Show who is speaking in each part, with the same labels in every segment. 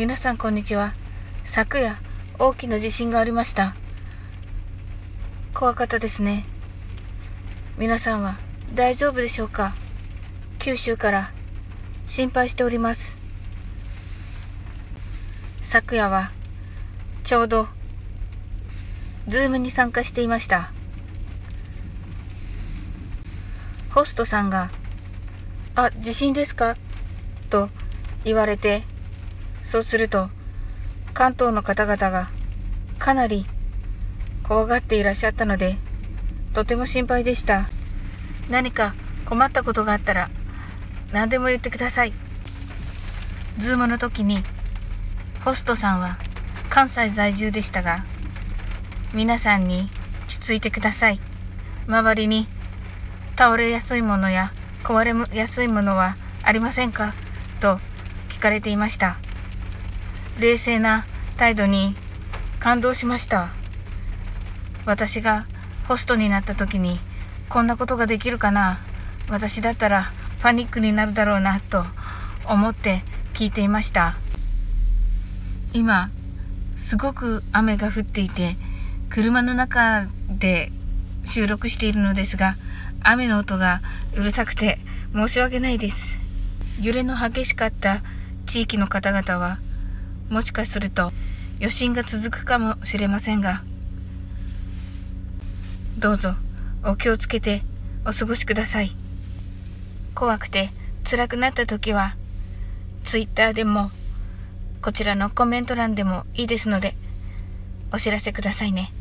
Speaker 1: 皆さんこんにちは。昨夜、大きな地震がありました。怖かったですね。皆さんは大丈夫でしょうか？九州から心配しております。昨夜はちょうどズームに参加していました。ホストさんが、あ、地震ですか？と言われてそうすると、関東の方々がかなり怖がっていらっしゃったので、とても心配でした。何か困ったことがあったら何でも言ってください。ズームの時にホストさんは関西在住でしたが、皆さんに落ち着いてください。周りに倒れやすいものや壊れやすいものはありませんか？と聞かれていました。冷静な態度に感動しました。私がホストになった時にこんなことができるかな私だったらパニックになるだろうなと思って聞いていました。今、すごく雨が降っていて車の中で収録しているのですが雨の音がうるさくて申し訳ないです。揺れの激しかった地域の方々はもしかすると余震が続くかもしれませんが、どうぞお気をつけてお過ごしください。怖くて辛くなった時は、Twitter でも、こちらのコメント欄でもいいですので、お知らせくださいね。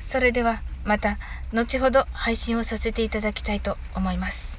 Speaker 1: それではまた後ほど配信をさせていただきたいと思います。